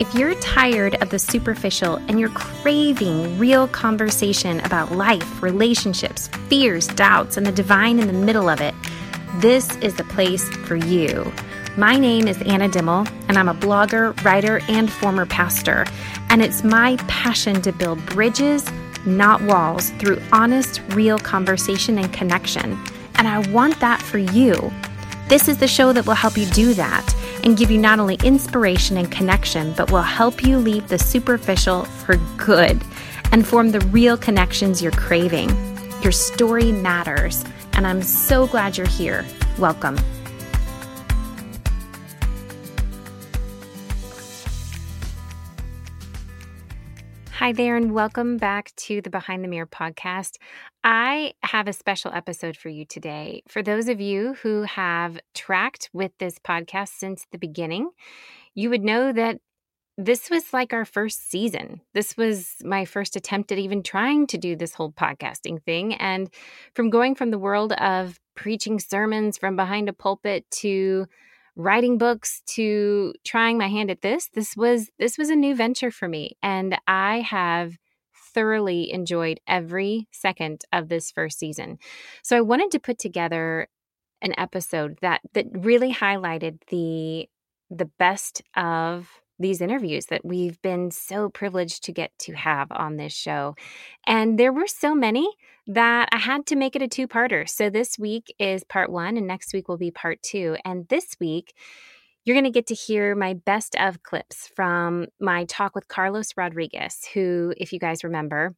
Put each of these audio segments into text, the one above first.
If you're tired of the superficial and you're craving real conversation about life, relationships, fears, doubts, and the divine in the middle of it, this is the place for you. My name is Anna Dimmel, and I'm a blogger, writer, and former pastor. And it's my passion to build bridges, not walls, through honest, real conversation and connection. And I want that for you. This is the show that will help you do that and give you not only inspiration and connection, but will help you leave the superficial for good and form the real connections you're craving. Your story matters, and I'm so glad you're here. Welcome. Hi there, and welcome back to the Behind the Mirror podcast. I have a special episode for you today. For those of you who have tracked with this podcast since the beginning, you would know that this was like our first season. This was my first attempt at even trying to do this whole podcasting thing. And from going from the world of preaching sermons from behind a pulpit to writing books to trying my hand at this this was this was a new venture for me and i have thoroughly enjoyed every second of this first season. So i wanted to put together an episode that that really highlighted the the best of these interviews that we've been so privileged to get to have on this show. And there were so many that I had to make it a two parter. So this week is part one, and next week will be part two. And this week, you're going to get to hear my best of clips from my talk with Carlos Rodriguez, who, if you guys remember,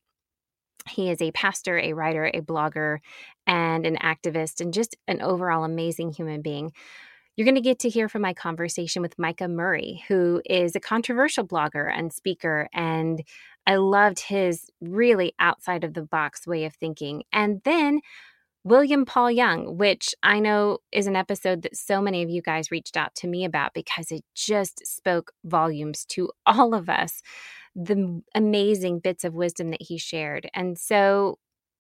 he is a pastor, a writer, a blogger, and an activist, and just an overall amazing human being. You're going to get to hear from my conversation with Micah Murray, who is a controversial blogger and speaker. And I loved his really outside of the box way of thinking. And then William Paul Young, which I know is an episode that so many of you guys reached out to me about because it just spoke volumes to all of us, the amazing bits of wisdom that he shared. And so,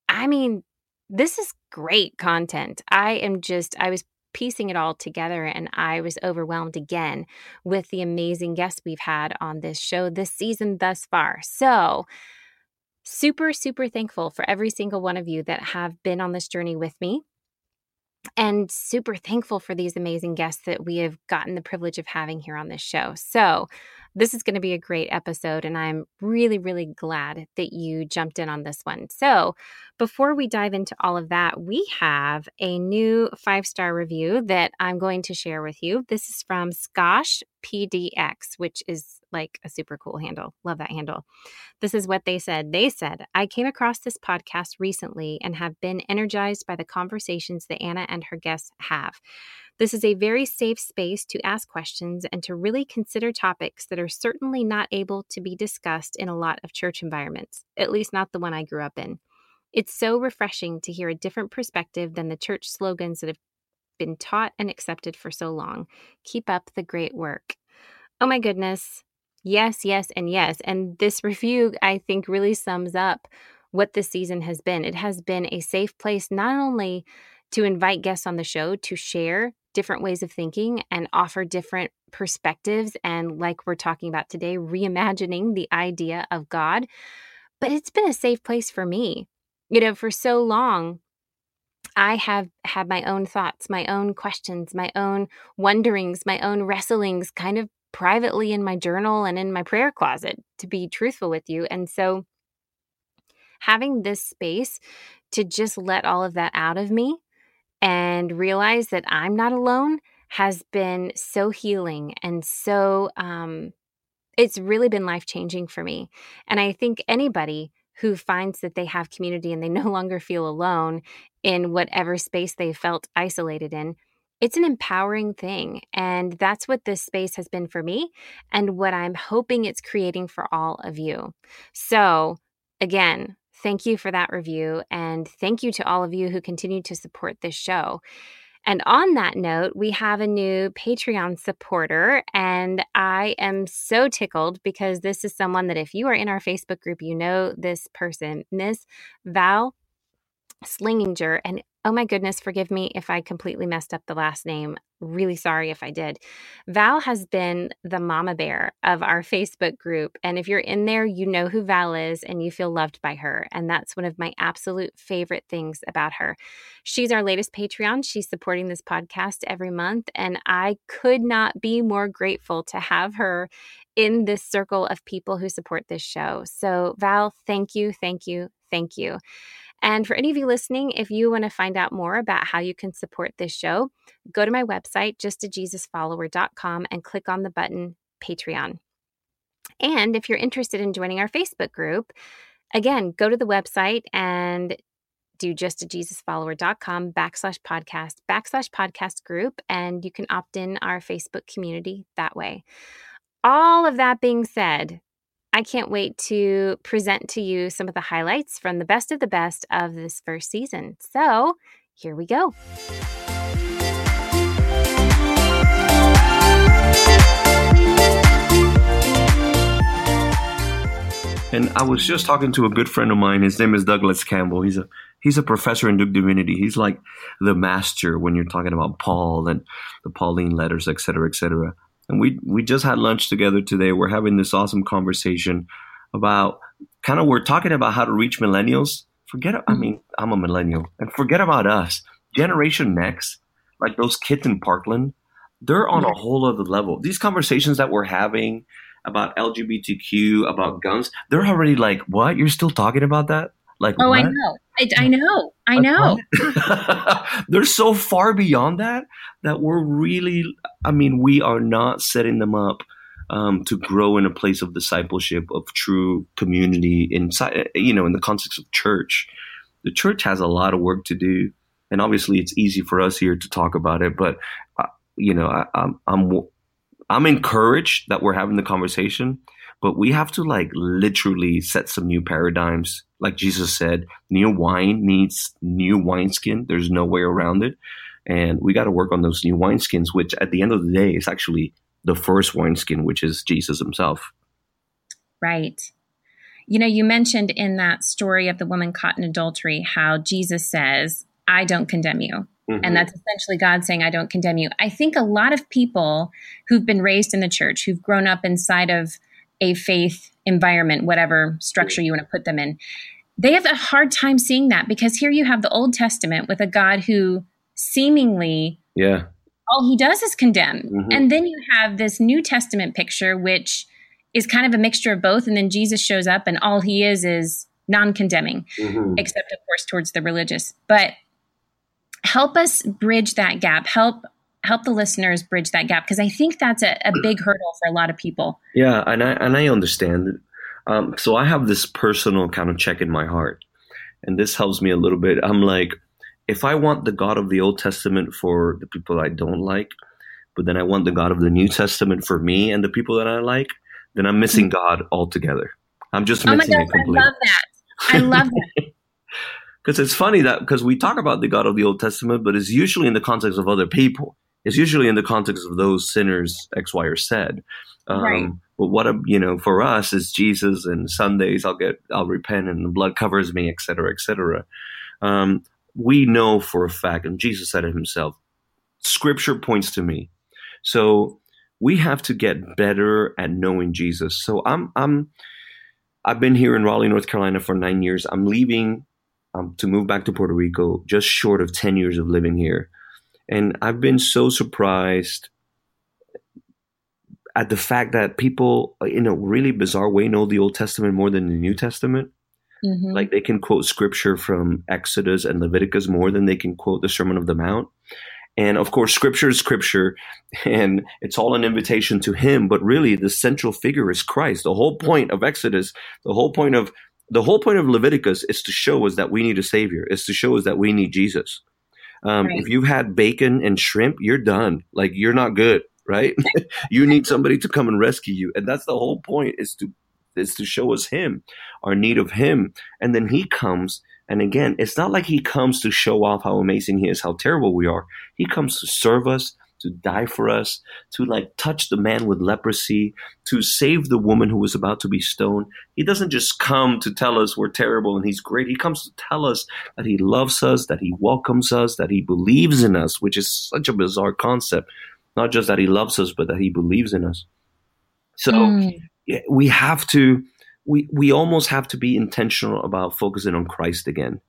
I mean, this is great content. I am just, I was piecing it all together and I was overwhelmed again with the amazing guests we've had on this show this season thus far. So, super, super thankful for every single one of you that have been on this journey with me. And super thankful for these amazing guests that we have gotten the privilege of having here on this show. So, this is going to be a great episode, and I'm really, really glad that you jumped in on this one. So, before we dive into all of that, we have a new five star review that I'm going to share with you. This is from Skosh PDX, which is like a super cool handle. Love that handle. This is what they said. They said, I came across this podcast recently and have been energized by the conversations that Anna and her guests have. This is a very safe space to ask questions and to really consider topics that are certainly not able to be discussed in a lot of church environments, at least not the one I grew up in. It's so refreshing to hear a different perspective than the church slogans that have been taught and accepted for so long. Keep up the great work. Oh my goodness. Yes, yes, and yes. And this review, I think, really sums up what this season has been. It has been a safe place not only to invite guests on the show to share different ways of thinking and offer different perspectives. And like we're talking about today, reimagining the idea of God. But it's been a safe place for me. You know, for so long, I have had my own thoughts, my own questions, my own wonderings, my own wrestlings kind of privately in my journal and in my prayer closet, to be truthful with you. And so, having this space to just let all of that out of me and realize that I'm not alone has been so healing and so um, it's really been life changing for me. And I think anybody who finds that they have community and they no longer feel alone in whatever space they felt isolated in, it's an empowering thing. And that's what this space has been for me and what I'm hoping it's creating for all of you. So, again, Thank you for that review. And thank you to all of you who continue to support this show. And on that note, we have a new Patreon supporter, and I am so tickled because this is someone that, if you are in our Facebook group, you know this person, Miss Val Slinginger. And oh my goodness, forgive me if I completely messed up the last name. Really sorry if I did. Val has been the mama bear of our Facebook group. And if you're in there, you know who Val is and you feel loved by her. And that's one of my absolute favorite things about her. She's our latest Patreon. She's supporting this podcast every month. And I could not be more grateful to have her in this circle of people who support this show. So, Val, thank you, thank you, thank you. And for any of you listening, if you want to find out more about how you can support this show, go to my website, justajesusfollower.com, and click on the button Patreon. And if you're interested in joining our Facebook group, again, go to the website and do justajesusfollower.com backslash podcast backslash podcast group, and you can opt in our Facebook community that way. All of that being said, I can't wait to present to you some of the highlights from the best of the best of this first season. So here we go. And I was just talking to a good friend of mine. His name is Douglas Campbell. He's a he's a professor in Duke Divinity. He's like the master when you're talking about Paul and the Pauline letters, et cetera, et cetera and we we just had lunch together today. We're having this awesome conversation about kind of we're talking about how to reach millennials. Forget, I mm-hmm. mean, I'm a millennial, and forget about us. Generation Next, like those kids in Parkland, they're on a whole other level. These conversations that we're having about LGBTQ, about guns, they're already like, "What? You're still talking about that?" Like, oh, what? I know, I, I know, I know. they're so far beyond that that we're really, I mean, we are not setting them up um, to grow in a place of discipleship, of true community inside, you know, in the context of church. The church has a lot of work to do. And obviously, it's easy for us here to talk about it, but, uh, you know, I, I'm, I'm, I'm encouraged that we're having the conversation, but we have to like literally set some new paradigms. Like Jesus said, new wine needs new wineskin. There's no way around it. And we got to work on those new wineskins, which at the end of the day is actually the first wineskin, which is Jesus himself. Right. You know, you mentioned in that story of the woman caught in adultery how Jesus says, I don't condemn you. Mm-hmm. And that's essentially God saying, I don't condemn you. I think a lot of people who've been raised in the church, who've grown up inside of a faith environment, whatever structure you want to put them in, they have a hard time seeing that because here you have the Old Testament with a God who seemingly yeah. all he does is condemn. Mm-hmm. and then you have this new testament picture which is kind of a mixture of both and then jesus shows up and all he is is non-condemning mm-hmm. except of course towards the religious. But help us bridge that gap. Help help the listeners bridge that gap because i think that's a, a, big hurdle for a lot of people. Yeah and i and i understand. Um, so i have this personal kind of check in my heart and this helps me a little bit. I'm like if I want the God of the Old Testament for the people I don't like, but then I want the God of the New Testament for me and the people that I like, then I'm missing God altogether. I'm just missing oh it completely. I love that. I love that. Because it's funny that because we talk about the God of the Old Testament, but it's usually in the context of other people. It's usually in the context of those sinners X, Y, or Z. Um, right. But what a, you know for us is Jesus and Sundays I'll get I'll repent and the blood covers me, et cetera, et cetera. Um, we know for a fact, and Jesus said it himself, scripture points to me. So we have to get better at knowing Jesus. So I'm I'm I've been here in Raleigh, North Carolina for nine years. I'm leaving um, to move back to Puerto Rico just short of 10 years of living here. And I've been so surprised at the fact that people, in a really bizarre way, know the Old Testament more than the New Testament. Mm-hmm. Like they can quote scripture from Exodus and Leviticus more than they can quote the Sermon of the Mount. And of course, scripture is scripture and it's all an invitation to him. But really, the central figure is Christ. The whole point of Exodus, the whole point of the whole point of Leviticus is to show us that we need a savior, is to show us that we need Jesus. Um, right. If you've had bacon and shrimp, you're done. Like you're not good, right? you need somebody to come and rescue you. And that's the whole point is to is to show us him, our need of him. And then he comes. And again, it's not like he comes to show off how amazing he is, how terrible we are. He comes to serve us to die for us, to like touch the man with leprosy, to save the woman who was about to be stoned. He doesn't just come to tell us we're terrible and he's great. He comes to tell us that he loves us, that he welcomes us, that he believes in us, which is such a bizarre concept. Not just that he loves us, but that he believes in us. So mm. We have to, we, we almost have to be intentional about focusing on Christ again.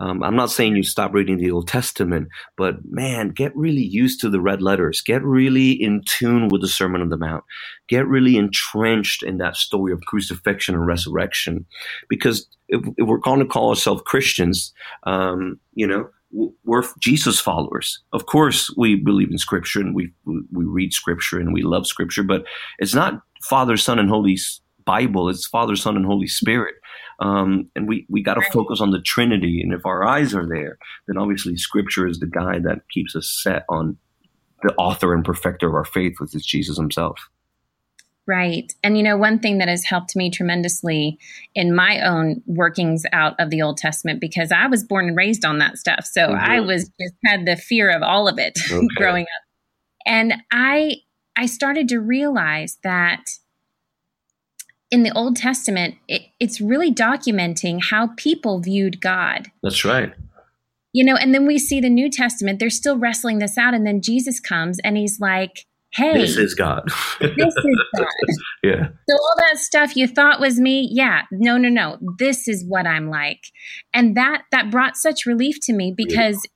Um, I'm not saying you stop reading the Old Testament, but man, get really used to the red letters. Get really in tune with the Sermon on the Mount. Get really entrenched in that story of crucifixion and resurrection. Because if, if we're going to call ourselves Christians, um, you know, we're Jesus followers. Of course, we believe in Scripture and we we read Scripture and we love Scripture, but it's not Father, Son, and Holy Bible. It's Father, Son, and Holy Spirit. Um, and we, we got to focus on the Trinity. And if our eyes are there, then obviously Scripture is the guide that keeps us set on the author and perfecter of our faith, which is Jesus himself. Right. And you know, one thing that has helped me tremendously in my own workings out of the Old Testament, because I was born and raised on that stuff. So mm-hmm. I was just had the fear of all of it okay. growing up. And I I started to realize that in the Old Testament, it, it's really documenting how people viewed God. That's right. You know, and then we see the New Testament, they're still wrestling this out. And then Jesus comes and he's like, hey, this is God. this is God. Yeah. So all that stuff you thought was me, yeah, no, no, no. This is what I'm like. And that that brought such relief to me because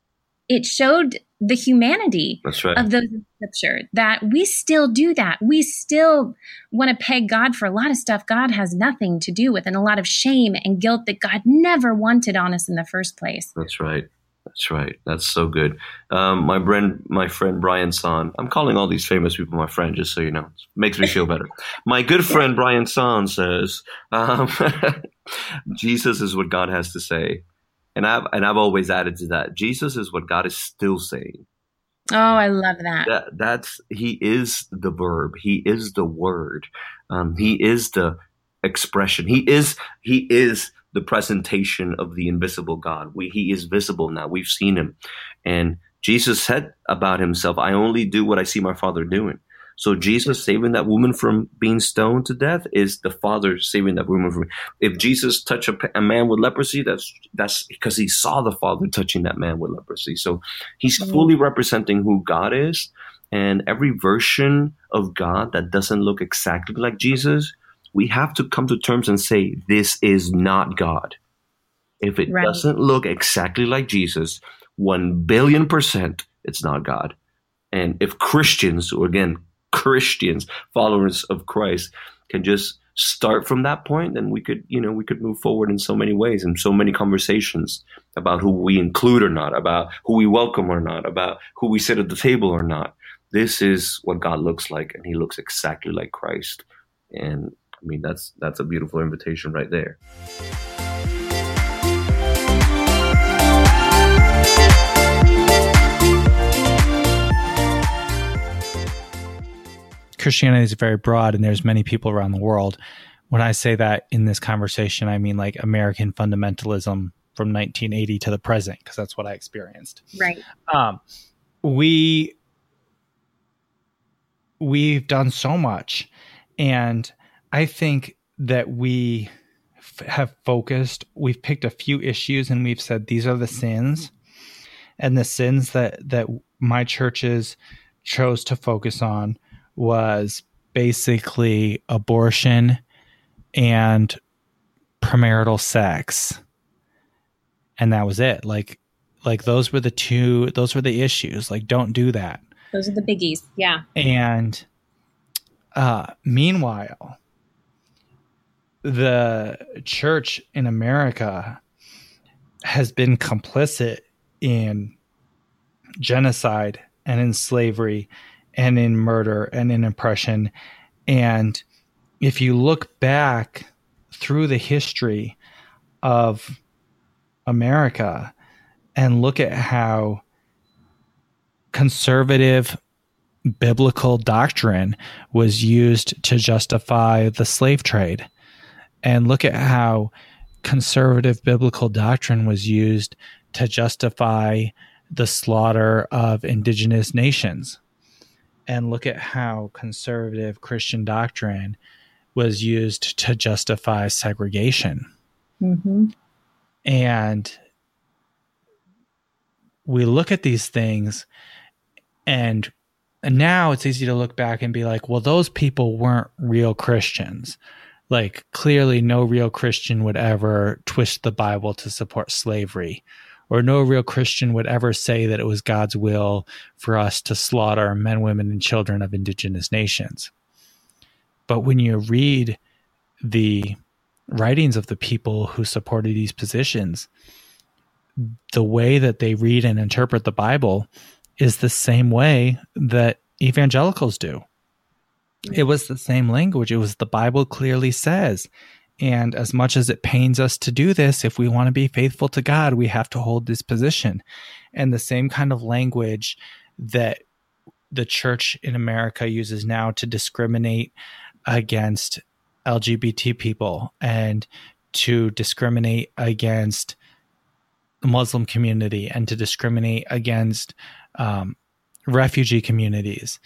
yeah. it showed the humanity right. of those in scripture that we still do that. We still want to peg god for a lot of stuff god has nothing to do with and a lot of shame and guilt that god never wanted on us in the first place. That's right. That's right. That's so good. Um, my friend my friend Brian Zahnd i'm calling all these famous people my friend just so you know. It makes me feel better. My good friend Brian Zahnd says um, jesus is what god has to say and I've and I've always added to that. Jesus is what God is still saying. Oh, I love that. that that's he is the verb. He is the word. Um, he is the expression. He is he is the presentation of the invisible God. We, he is visible now. We've seen him, and Jesus said about himself, "I only do what I see my Father doing." So Jesus saving that woman from being stoned to death is the Father saving that woman from. If Jesus touched a, a man with leprosy, that's that's because he saw the Father touching that man with leprosy. So he's mm-hmm. fully representing who God is, and every version of God that doesn't look exactly like Jesus, we have to come to terms and say this is not God. If it right. doesn't look exactly like Jesus, one billion percent, it's not God. And if Christians, or again, Christians, followers of Christ, can just start from that point, then we could, you know, we could move forward in so many ways and so many conversations about who we include or not, about who we welcome or not, about who we sit at the table or not. This is what God looks like, and He looks exactly like Christ. And I mean, that's that's a beautiful invitation right there. Christianity is very broad and there's many people around the world. When I say that in this conversation, I mean like American fundamentalism from 1980 to the present, because that's what I experienced. Right. Um, we we've done so much, and I think that we f- have focused. We've picked a few issues, and we've said these are the sins, and the sins that that my churches chose to focus on was basically abortion and premarital sex. And that was it. Like like those were the two those were the issues. Like don't do that. Those are the biggies. Yeah. And uh meanwhile the church in America has been complicit in genocide and in slavery and in murder and in oppression. And if you look back through the history of America and look at how conservative biblical doctrine was used to justify the slave trade, and look at how conservative biblical doctrine was used to justify the slaughter of indigenous nations and look at how conservative Christian doctrine was used to justify segregation. Mm-hmm. And we look at these things and now it's easy to look back and be like, well, those people weren't real Christians. Like, clearly, no real Christian would ever twist the Bible to support slavery, or no real Christian would ever say that it was God's will for us to slaughter men, women, and children of indigenous nations. But when you read the writings of the people who supported these positions, the way that they read and interpret the Bible is the same way that evangelicals do. It was the same language. It was the Bible clearly says. And as much as it pains us to do this, if we want to be faithful to God, we have to hold this position. And the same kind of language that the church in America uses now to discriminate against LGBT people and to discriminate against the Muslim community and to discriminate against um, refugee communities.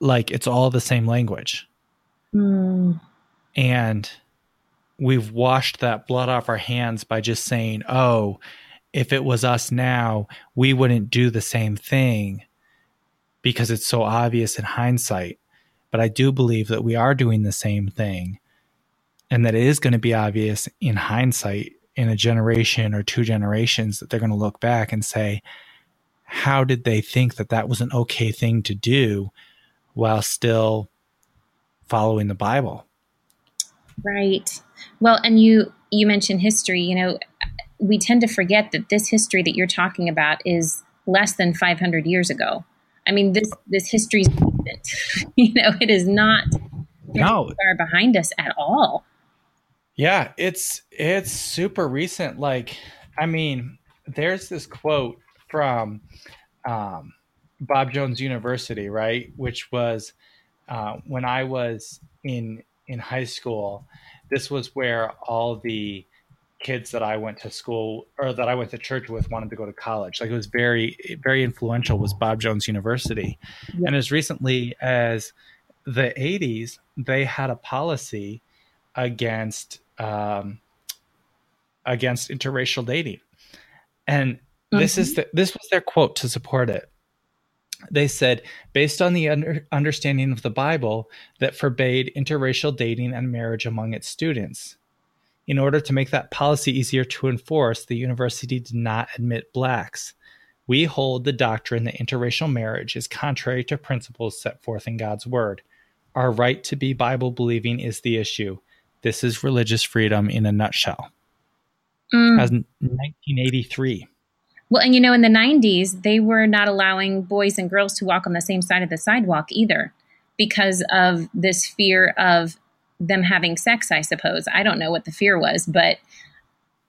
Like it's all the same language. Mm. And we've washed that blood off our hands by just saying, oh, if it was us now, we wouldn't do the same thing because it's so obvious in hindsight. But I do believe that we are doing the same thing and that it is going to be obvious in hindsight in a generation or two generations that they're going to look back and say, how did they think that that was an okay thing to do while still following the Bible? Right. Well, and you you mentioned history, you know, we tend to forget that this history that you're talking about is less than 500 years ago. I mean, this this history is recent. you know, it is not no. far behind us at all. Yeah, it's it's super recent. Like, I mean, there's this quote from um, Bob Jones University, right? Which was uh, when I was in in high school. This was where all the kids that I went to school or that I went to church with wanted to go to college. Like it was very very influential was Bob Jones University. And as recently as the 80s, they had a policy against um, against interracial dating. And Mm-hmm. This is mm-hmm. the, this was their quote to support it. They said, based on the under, understanding of the Bible that forbade interracial dating and marriage among its students. In order to make that policy easier to enforce, the university did not admit blacks. We hold the doctrine that interracial marriage is contrary to principles set forth in God's Word. Our right to be Bible believing is the issue. This is religious freedom in a nutshell. Mm. As 1983. Well, and you know, in the 90s, they were not allowing boys and girls to walk on the same side of the sidewalk either because of this fear of them having sex, I suppose. I don't know what the fear was, but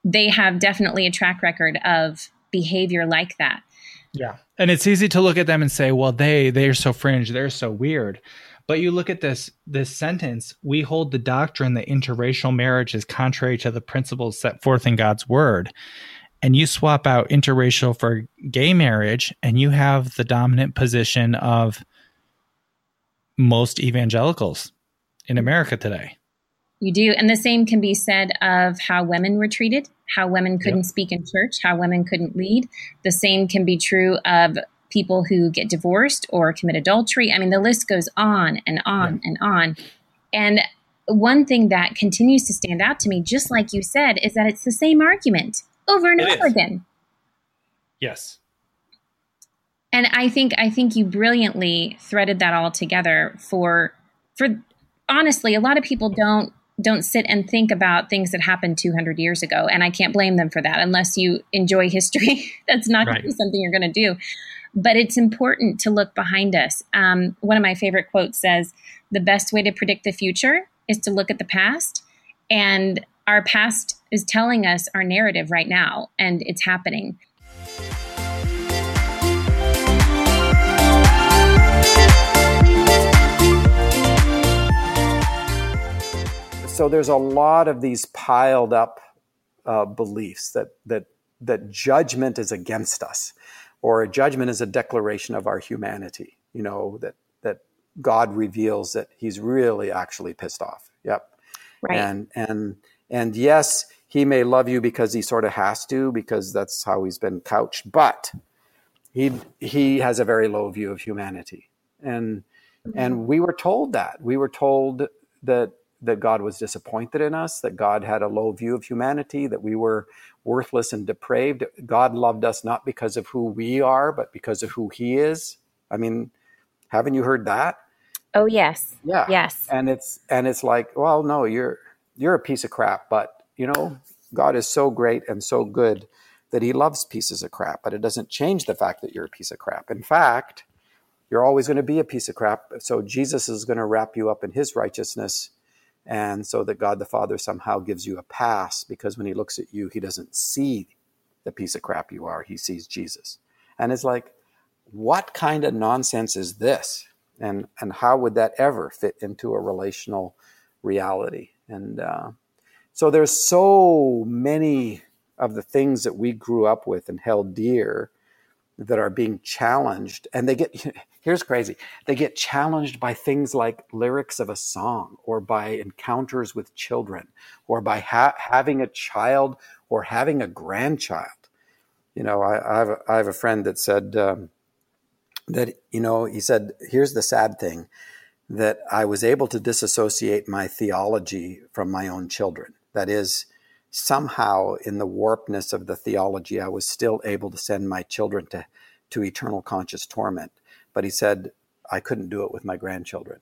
they have definitely a track record of behavior like that. Yeah. And it's easy to look at them and say, well, they they're so fringe, they're so weird. But you look at this this sentence, we hold the doctrine that interracial marriage is contrary to the principles set forth in God's word and you swap out interracial for gay marriage and you have the dominant position of most evangelicals in America today. You do. And the same can be said of how women were treated, how women couldn't yep. speak in church, how women couldn't lead. The same can be true of people who get divorced or commit adultery. I mean, the list goes on and on yep. and on. And one thing that continues to stand out to me, just like you said, is that it's the same argument over and it over is. again. Yes. And I think I think you brilliantly threaded that all together for for honestly, a lot of people don't don't sit and think about things that happened 200 years ago and I can't blame them for that unless you enjoy history. That's not right. something you're going to do. But it's important to look behind us. Um, one of my favorite quotes says, "The best way to predict the future is to look at the past." And our past is telling us our narrative right now, and it's happening. So there's a lot of these piled up uh, beliefs that that that judgment is against us, or a judgment is a declaration of our humanity. You know that that God reveals that he's really actually pissed off. Yep. Right. And and and yes, he may love you because he sort of has to because that's how he's been couched, but he he has a very low view of humanity. And mm-hmm. and we were told that. We were told that that God was disappointed in us, that God had a low view of humanity, that we were worthless and depraved. God loved us not because of who we are, but because of who he is. I mean, haven't you heard that? Oh yes. Yeah. Yes. And it's and it's like, well, no, you're you're a piece of crap, but you know, God is so great and so good that he loves pieces of crap, but it doesn't change the fact that you're a piece of crap. In fact, you're always going to be a piece of crap. So Jesus is going to wrap you up in his righteousness. And so that God the Father somehow gives you a pass because when he looks at you, he doesn't see the piece of crap you are. He sees Jesus. And it's like, what kind of nonsense is this? And, and how would that ever fit into a relational reality? And uh, so there's so many of the things that we grew up with and held dear that are being challenged and they get here's crazy. They get challenged by things like lyrics of a song or by encounters with children or by ha- having a child or having a grandchild. You know i, I, have, a, I have a friend that said um, that you know he said here's the sad thing that i was able to disassociate my theology from my own children that is somehow in the warpness of the theology, I was still able to send my children to, to eternal conscious torment. But he said, I couldn't do it with my grandchildren.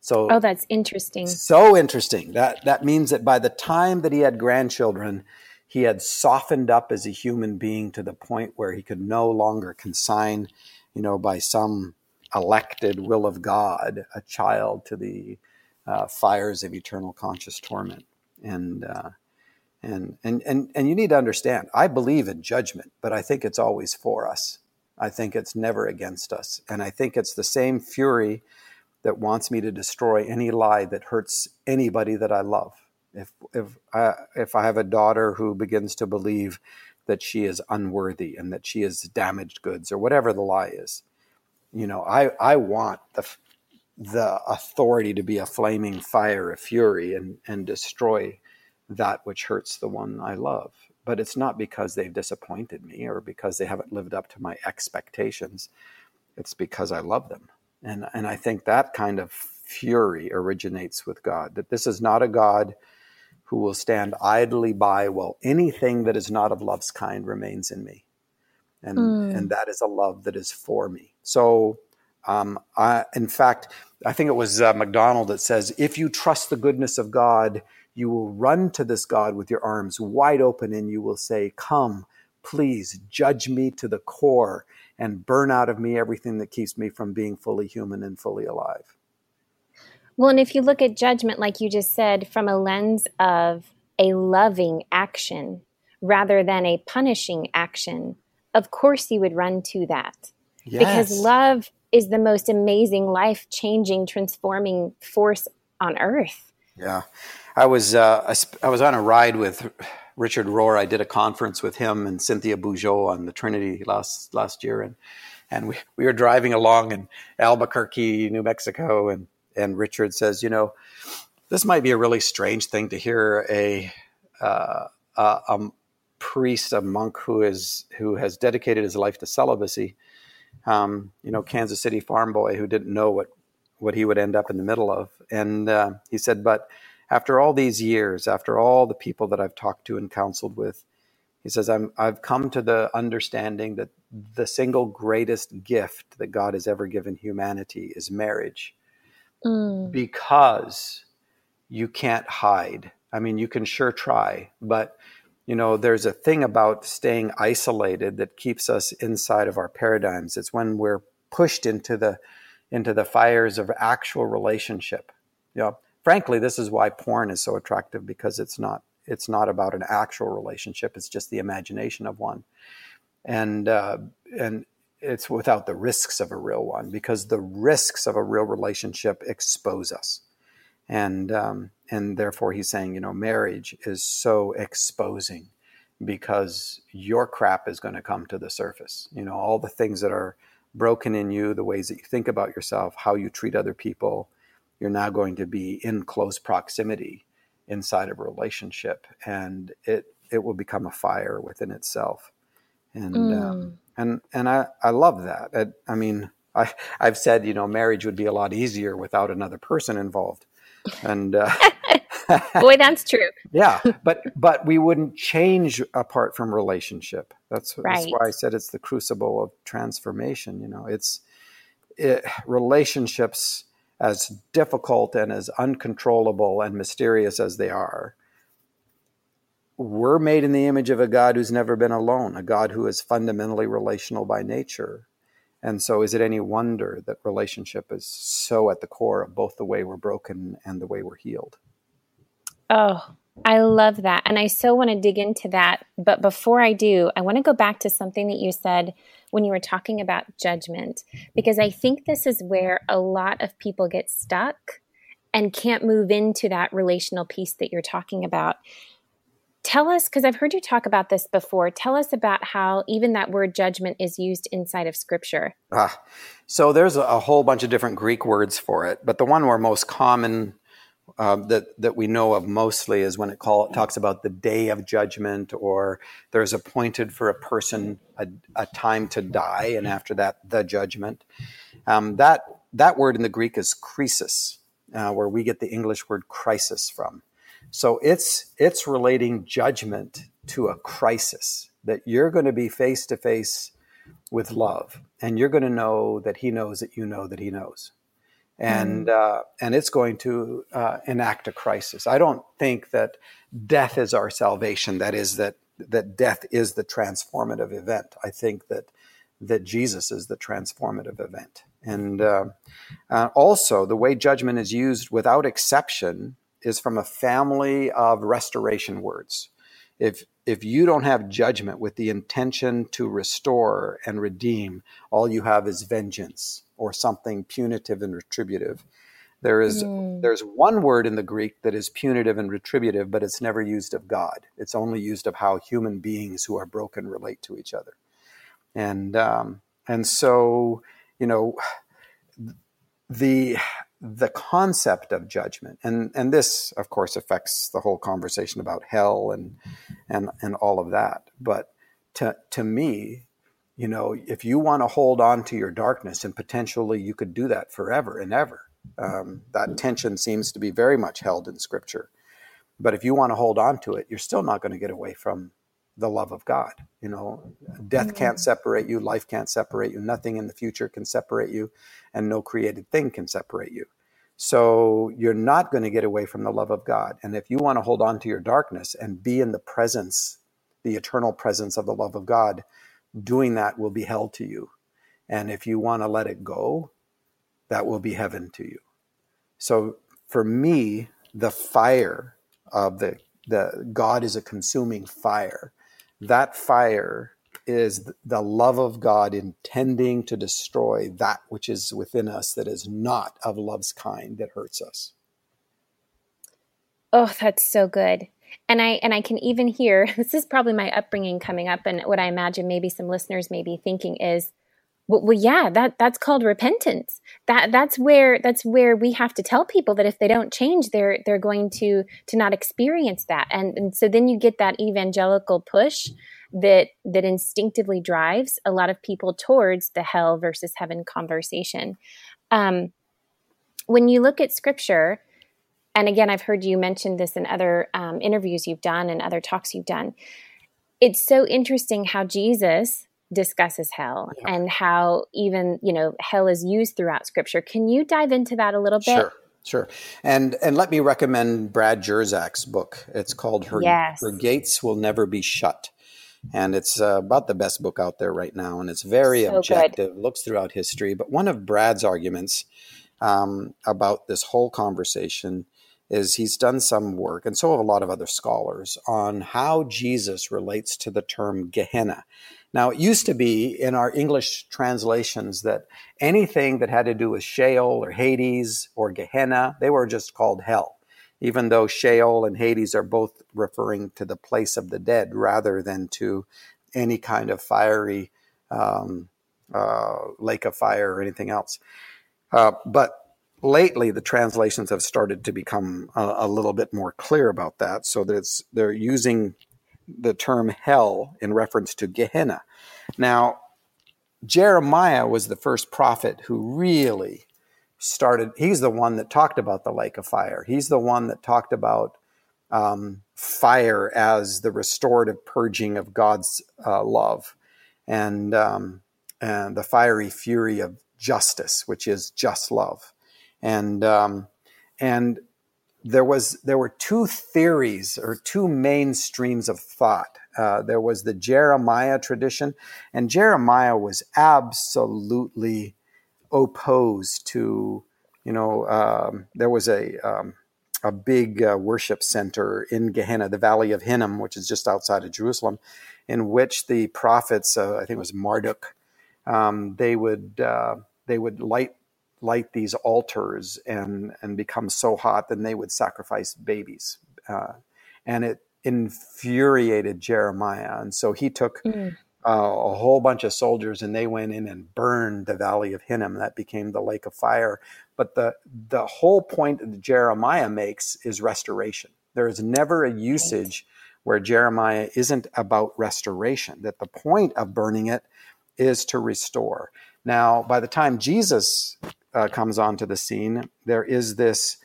So, oh, that's interesting. So interesting. That, that means that by the time that he had grandchildren, he had softened up as a human being to the point where he could no longer consign, you know, by some elected will of God, a child to the uh, fires of eternal conscious torment. And, uh, and, and, and, and you need to understand, I believe in judgment, but I think it's always for us. I think it's never against us. And I think it's the same fury that wants me to destroy any lie that hurts anybody that I love. If, if, I, if I have a daughter who begins to believe that she is unworthy and that she is damaged goods or whatever the lie is, you know, I, I want the, the authority to be a flaming fire of fury and, and destroy that which hurts the one I love. But it's not because they've disappointed me or because they haven't lived up to my expectations. It's because I love them. And, and I think that kind of fury originates with God, that this is not a God who will stand idly by while anything that is not of love's kind remains in me. And, mm. and that is a love that is for me. So, um, I, in fact, I think it was uh, MacDonald that says, if you trust the goodness of God, you will run to this God with your arms wide open and you will say, Come, please judge me to the core and burn out of me everything that keeps me from being fully human and fully alive. Well, and if you look at judgment, like you just said, from a lens of a loving action rather than a punishing action, of course you would run to that. Yes. Because love is the most amazing, life changing, transforming force on earth. Yeah. I was uh, I, I, was on a ride with Richard Rohr. I did a conference with him and Cynthia Bourgeault on the Trinity last last year, and and we, we were driving along in Albuquerque, New Mexico, and and Richard says, you know, this might be a really strange thing to hear a uh, a, a priest, a monk who is who has dedicated his life to celibacy. Um, you know, Kansas City farm boy who didn't know what what he would end up in the middle of, and uh, he said, but after all these years, after all the people that I've talked to and counseled with, he says, I'm, I've come to the understanding that the single greatest gift that God has ever given humanity is marriage mm. because you can't hide. I mean, you can sure try, but you know, there's a thing about staying isolated that keeps us inside of our paradigms. It's when we're pushed into the into the fires of actual relationship. You know, frankly, this is why porn is so attractive because it's not it's not about an actual relationship. It's just the imagination of one, and uh, and it's without the risks of a real one because the risks of a real relationship expose us, and um, and therefore he's saying you know marriage is so exposing because your crap is going to come to the surface. You know all the things that are broken in you, the ways that you think about yourself, how you treat other people, you're now going to be in close proximity inside of a relationship, and it it will become a fire within itself. And mm. um, and and I I love that. I, I mean, I I've said you know marriage would be a lot easier without another person involved, and. Uh, Boy, that's true. yeah, but but we wouldn't change apart from relationship. That's, right. that's why I said it's the crucible of transformation. You know, it's it, relationships as difficult and as uncontrollable and mysterious as they are. We're made in the image of a God who's never been alone, a God who is fundamentally relational by nature. And so, is it any wonder that relationship is so at the core of both the way we're broken and the way we're healed? Oh, I love that. And I so want to dig into that. But before I do, I want to go back to something that you said when you were talking about judgment, because I think this is where a lot of people get stuck and can't move into that relational piece that you're talking about. Tell us, because I've heard you talk about this before, tell us about how even that word judgment is used inside of scripture. Ah, so there's a whole bunch of different Greek words for it, but the one we're most common um, that that we know of mostly is when it call, talks about the day of judgment, or there's appointed for a person a, a time to die, and after that, the judgment. Um, that that word in the Greek is krisis, uh, where we get the English word crisis from. So it's it's relating judgment to a crisis that you're going to be face to face with love, and you're going to know that He knows that you know that He knows and mm. uh, and it's going to uh, enact a crisis. I don't think that death is our salvation. That is that that death is the transformative event. I think that that Jesus is the transformative event, and uh, uh also the way judgment is used without exception is from a family of restoration words. If if you don't have judgment with the intention to restore and redeem, all you have is vengeance or something punitive and retributive. There is mm. there's one word in the Greek that is punitive and retributive, but it's never used of God. It's only used of how human beings who are broken relate to each other, and um, and so you know the the concept of judgment and and this of course affects the whole conversation about hell and and and all of that but to to me you know, if you want to hold on to your darkness, and potentially you could do that forever and ever, um, that tension seems to be very much held in Scripture. But if you want to hold on to it, you're still not going to get away from the love of God. You know, death mm-hmm. can't separate you, life can't separate you, nothing in the future can separate you, and no created thing can separate you. So you're not going to get away from the love of God. And if you want to hold on to your darkness and be in the presence, the eternal presence of the love of God, doing that will be hell to you. And if you want to let it go, that will be heaven to you. So for me, the fire of the, the God is a consuming fire. That fire is the love of God intending to destroy that which is within us that is not of love's kind that hurts us. Oh, that's so good and i and i can even hear this is probably my upbringing coming up and what i imagine maybe some listeners may be thinking is well, well yeah that that's called repentance that that's where that's where we have to tell people that if they don't change they're they're going to to not experience that and and so then you get that evangelical push that that instinctively drives a lot of people towards the hell versus heaven conversation um, when you look at scripture and again, I've heard you mention this in other um, interviews you've done and other talks you've done. It's so interesting how Jesus discusses hell yeah. and how even you know hell is used throughout Scripture. Can you dive into that a little bit? Sure. Sure. And and let me recommend Brad Jersak's book. It's called Her, yes. Her Gates Will Never Be Shut. And it's uh, about the best book out there right now. And it's very so objective, good. looks throughout history. But one of Brad's arguments um, about this whole conversation is he's done some work, and so have a lot of other scholars, on how Jesus relates to the term Gehenna. Now, it used to be in our English translations that anything that had to do with Sheol or Hades or Gehenna, they were just called hell, even though Sheol and Hades are both referring to the place of the dead rather than to any kind of fiery um, uh, lake of fire or anything else. Uh, but lately, the translations have started to become a, a little bit more clear about that. So that they're using the term hell in reference to Gehenna. Now, Jeremiah was the first prophet who really started, he's the one that talked about the lake of fire. He's the one that talked about um, fire as the restorative purging of God's uh, love and, um, and the fiery fury of justice, which is just love. And, um, and there was there were two theories or two main streams of thought. Uh, there was the Jeremiah tradition, and Jeremiah was absolutely opposed to, you know, um, there was a um, a big uh, worship center in Gehenna, the Valley of Hinnom, which is just outside of Jerusalem, in which the prophets, uh, I think it was Marduk, um, they would uh, they would light light these altars and and become so hot, then they would sacrifice babies, uh, and it infuriated Jeremiah, and so he took. Mm. Uh, a whole bunch of soldiers and they went in and burned the valley of hinnom. That became the lake of fire. But the the whole point that jeremiah makes is restoration. There is never a usage where jeremiah isn't about restoration that the point of burning it is to restore. Now by the time jesus uh, comes onto the scene, there is this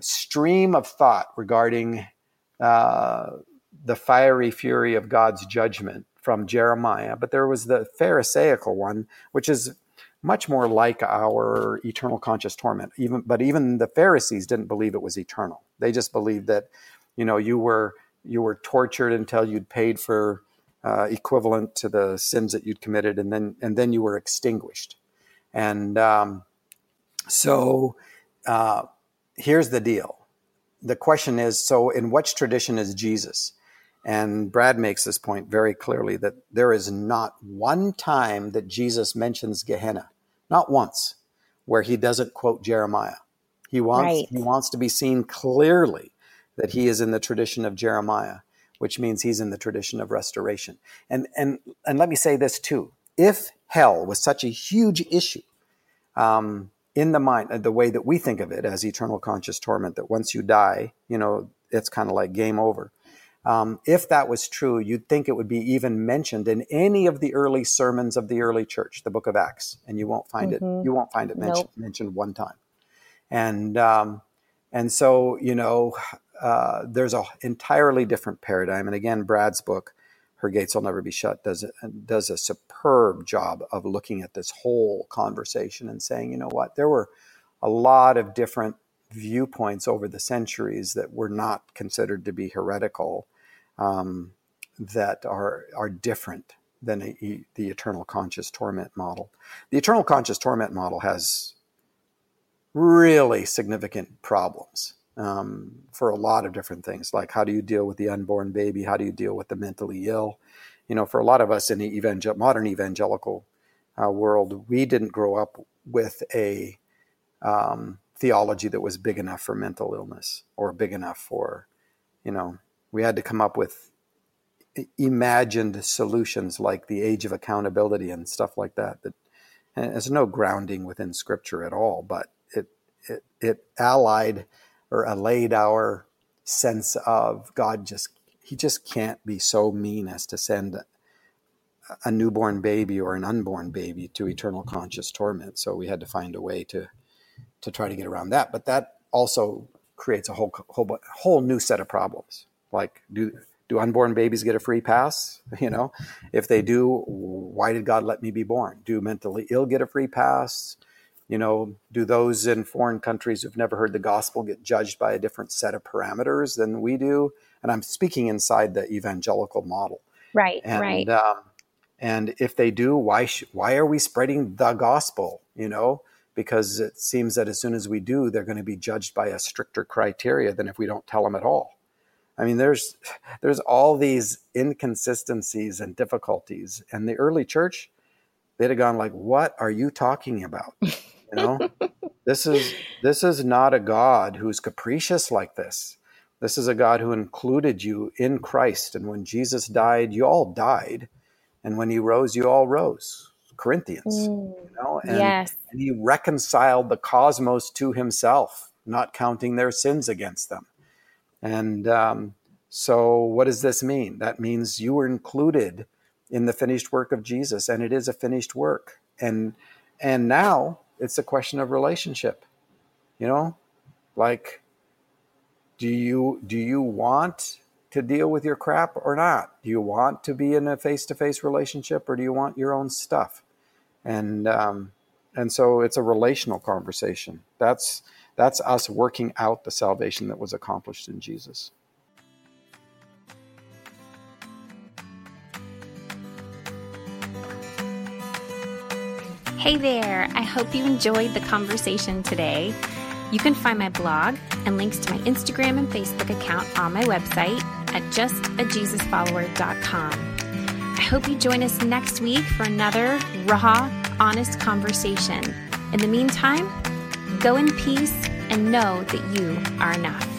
stream of thought regarding uh, the fiery fury of God's judgment from Jeremiah, but there was the Pharisaical one, which is much more like our eternal conscious torment. Even, but even the Pharisees didn't believe it was eternal. They just believed that, you know, you were you were tortured until you'd paid for uh, equivalent to the sins that you'd committed, and then and then you were extinguished. And um, so uh, here's the deal. The question is so, in which tradition is Jesus? And Brad makes this point very clearly that there is not one time that Jesus mentions Gehenna, not once, where he doesn't quote Jeremiah. He wants, right. he wants to be seen clearly that he is in the tradition of Jeremiah, which means he's in the tradition of restoration. And, and, and let me say this too. If hell was such a huge issue, um, in the mind, uh, the way that we think of it as eternal conscious torment, that once you die, you know, it's kind of like game over. Um, if that was true, you'd think it would be even mentioned in any of the early sermons of the early church, the Book of Acts, and you won't find mm-hmm. it. You won't find it mentioned, nope. mentioned one time. And um, and so you know, uh, there's an entirely different paradigm. And again, Brad's book her Gates Will Never Be Shut does a, does a superb job of looking at this whole conversation and saying, you know what, there were a lot of different viewpoints over the centuries that were not considered to be heretical um, that are are different than a, the eternal conscious torment model. The eternal conscious torment model has really significant problems um, for a lot of different things, like how do you deal with the unborn baby? How do you deal with the mentally ill? You know, for a lot of us in the evangel- modern evangelical uh, world, we didn't grow up with a um, theology that was big enough for mental illness or big enough for, you know, we had to come up with imagined solutions like the age of accountability and stuff like that. That has no grounding within Scripture at all, but it it, it allied or allayed our sense of God just he just can't be so mean as to send a newborn baby or an unborn baby to eternal conscious torment. So we had to find a way to to try to get around that. But that also creates a whole whole whole new set of problems. Like do do unborn babies get a free pass? You know, if they do, why did God let me be born? Do mentally ill get a free pass? You know, do those in foreign countries who've never heard the gospel get judged by a different set of parameters than we do? And I'm speaking inside the evangelical model. Right, and, right. Um, and if they do, why sh- why are we spreading the gospel? You know, because it seems that as soon as we do, they're going to be judged by a stricter criteria than if we don't tell them at all. I mean, there's there's all these inconsistencies and difficulties, and the early church, they'd have gone like, "What are you talking about?" You know, this is this is not a God who's capricious like this. This is a God who included you in Christ, and when Jesus died, you all died, and when He rose, you all rose. Corinthians. Mm, you know, and, yes. and he reconciled the cosmos to himself, not counting their sins against them. And um, so, what does this mean? That means you were included in the finished work of Jesus, and it is a finished work. And and now it's a question of relationship. You know, like, do you do you want to deal with your crap or not? Do you want to be in a face to face relationship, or do you want your own stuff? And um, and so it's a relational conversation. That's that's us working out the salvation that was accomplished in Jesus. Hey there, I hope you enjoyed the conversation today. You can find my blog and links to my Instagram and Facebook account on my website at justajesusfollower.com. I hope you join us next week for another raw, honest conversation. In the meantime, go in peace and know that you are enough.